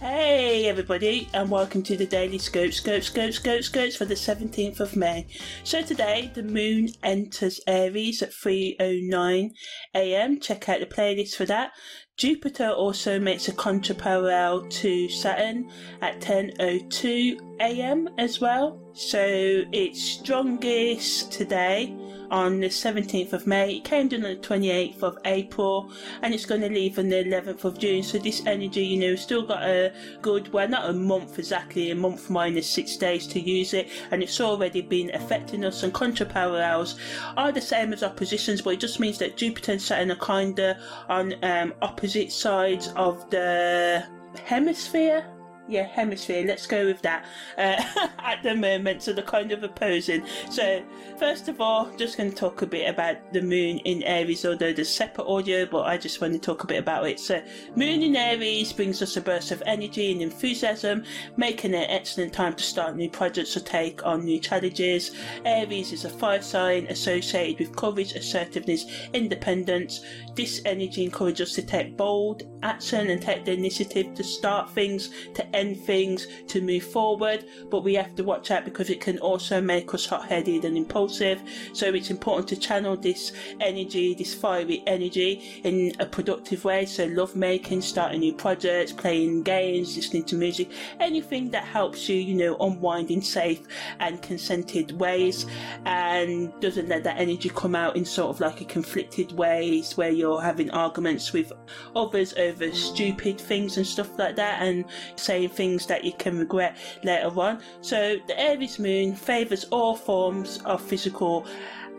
Hey everybody, and welcome to the Daily Scope, Scope, Scope, Scope, Scopes for the 17th of May. So today, the moon enters Aries at 3.09am. Check out the playlist for that. Jupiter also makes a contraparallel to Saturn at 10.02am as well. So it's strongest today on the 17th of May. It came down on the 28th of April and it's going to leave on the 11th of June. So this energy, you know, still got a good, well, not a month exactly, a month minus six days to use it. And it's already been affecting us. And contraparallels are the same as oppositions, but it just means that Jupiter and Saturn are kind of on um, opposite sides of the hemisphere yeah, hemisphere. Let's go with that uh, at the moment. So they're kind of opposing. So first of all, just going to talk a bit about the moon in Aries, although there's separate audio, but I just want to talk a bit about it. So moon in Aries brings us a burst of energy and enthusiasm, making it an excellent time to start new projects or take on new challenges. Aries is a fire sign associated with courage, assertiveness, independence. This energy encourages us to take bold action and take the initiative to start things, to end things, to move forward, but we have to watch out because it can also make us hot headed and impulsive. So it's important to channel this energy, this fiery energy, in a productive way. So, love making, starting new projects, playing games, listening to music, anything that helps you, you know, unwind in safe and consented ways and doesn't let that energy come out in sort of like a conflicted ways where you're having arguments with others over stupid things and stuff like that and saying things that you can regret later on. So the Aries moon favours all forms of physical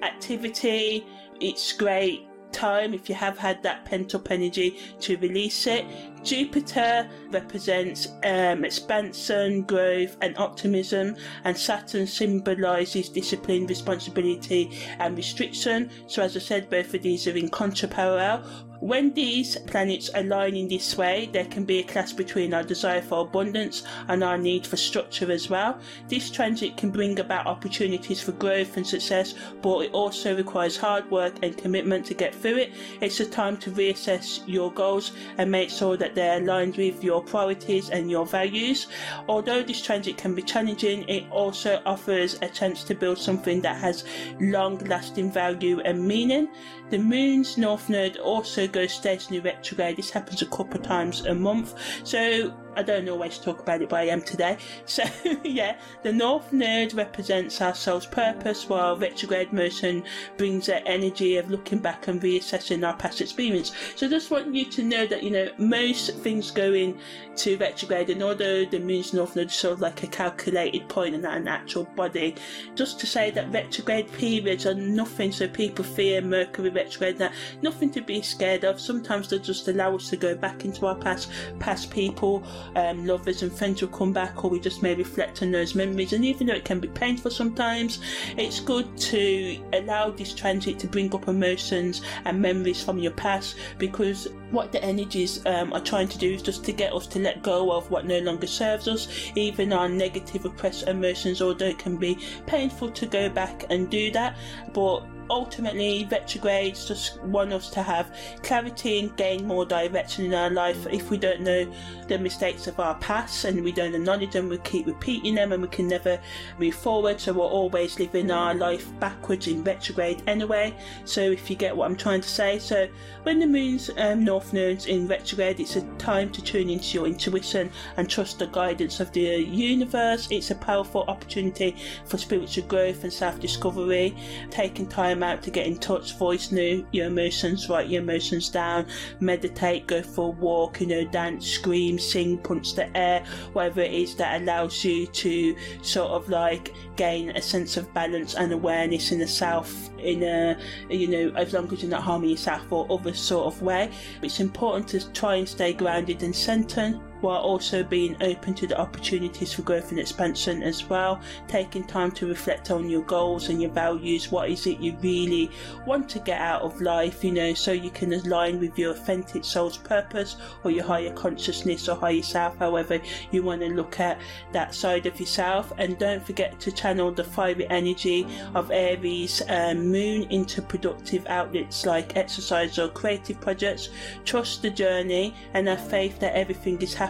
activity. It's great time if you have had that pent up energy to release it. Jupiter represents um, expansion, growth, and optimism, and Saturn symbolizes discipline, responsibility, and restriction. So, as I said, both of these are in contraparallel. When these planets align in this way, there can be a clash between our desire for abundance and our need for structure as well. This transit can bring about opportunities for growth and success, but it also requires hard work and commitment to get through it. It's a time to reassess your goals and make sure that they're aligned with your priorities and your values. Although this transit can be challenging, it also offers a chance to build something that has long lasting value and meaning. The moon's north node also goes stationary retrograde. This happens a couple of times a month. So I don't always talk about it, but I am today. So, yeah, the North Node represents our soul's purpose, while retrograde motion brings that energy of looking back and reassessing our past experience. So, I just want you to know that, you know, most things go into retrograde, and although the Moon's North Node is sort of like a calculated point and not an actual body, just to say that retrograde periods are nothing, so people fear Mercury retrograde, that nothing to be scared of. Sometimes they just allow us to go back into our past, past people um, lovers and friends will come back, or we just may reflect on those memories. And even though it can be painful sometimes, it's good to allow this transit to bring up emotions and memories from your past because what the energies um, are trying to do is just to get us to let go of what no longer serves us, even our negative, repressed emotions, although it can be painful to go back and do that. But ultimately retrogrades just want us to have clarity and gain more direction in our life. If we don't know the mistakes of our past and we don't acknowledge them, we keep repeating them and we can never move forward. So we're always living our life backwards in retrograde anyway. So if you get what I'm trying to say, so when the moon's um, north node's in retrograde, it's a time to tune into your intuition and trust the guidance of the universe. It's a powerful opportunity for spiritual growth and self-discovery. Taking time out to get in touch, voice new your emotions, write your emotions down, meditate, go for a walk, you know, dance, scream, sing, punch the air, whatever it is that allows you to sort of like gain a sense of balance and awareness in the self in a you know as long as you're not harming yourself or other sort of way. It's important to try and stay grounded and centered while also being open to the opportunities for growth and expansion as well. Taking time to reflect on your goals and your values. What is it you really want to get out of life, you know, so you can align with your authentic soul's purpose or your higher consciousness or higher self, however you want to look at that side of yourself. And don't forget to channel the fiery energy of Aries um, moon into productive outlets like exercise or creative projects. Trust the journey and have faith that everything is happening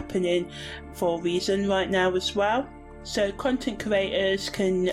for a reason right now as well. So, content creators can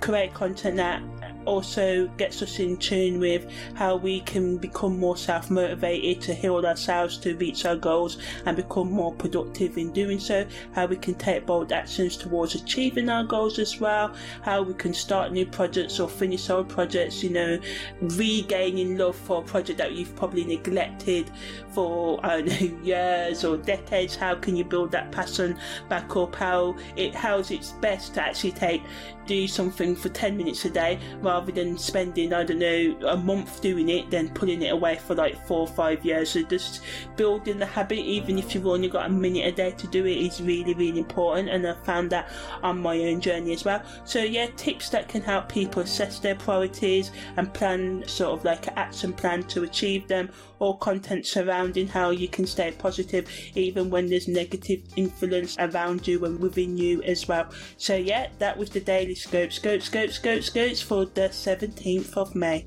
create content that also gets us in tune with how we can become more self motivated to heal ourselves to reach our goals and become more productive in doing so, how we can take bold actions towards achieving our goals as well, how we can start new projects or finish old projects, you know, regaining love for a project that you've probably neglected for I don't know years or decades. How can you build that passion back up? How it how's it's best to actually take do something for 10 minutes a day rather than spending, I don't know, a month doing it, then putting it away for like four or five years. So just building the habit, even if you've only got a minute a day to do it, is really, really important. And I found that on my own journey as well. So, yeah, tips that can help people assess their priorities and plan sort of like an action plan to achieve them, or content surrounding how you can stay positive even when there's negative influence around you and within you as well. So, yeah, that was the daily scope, scope, scope, scope, scopes for the 17th of May.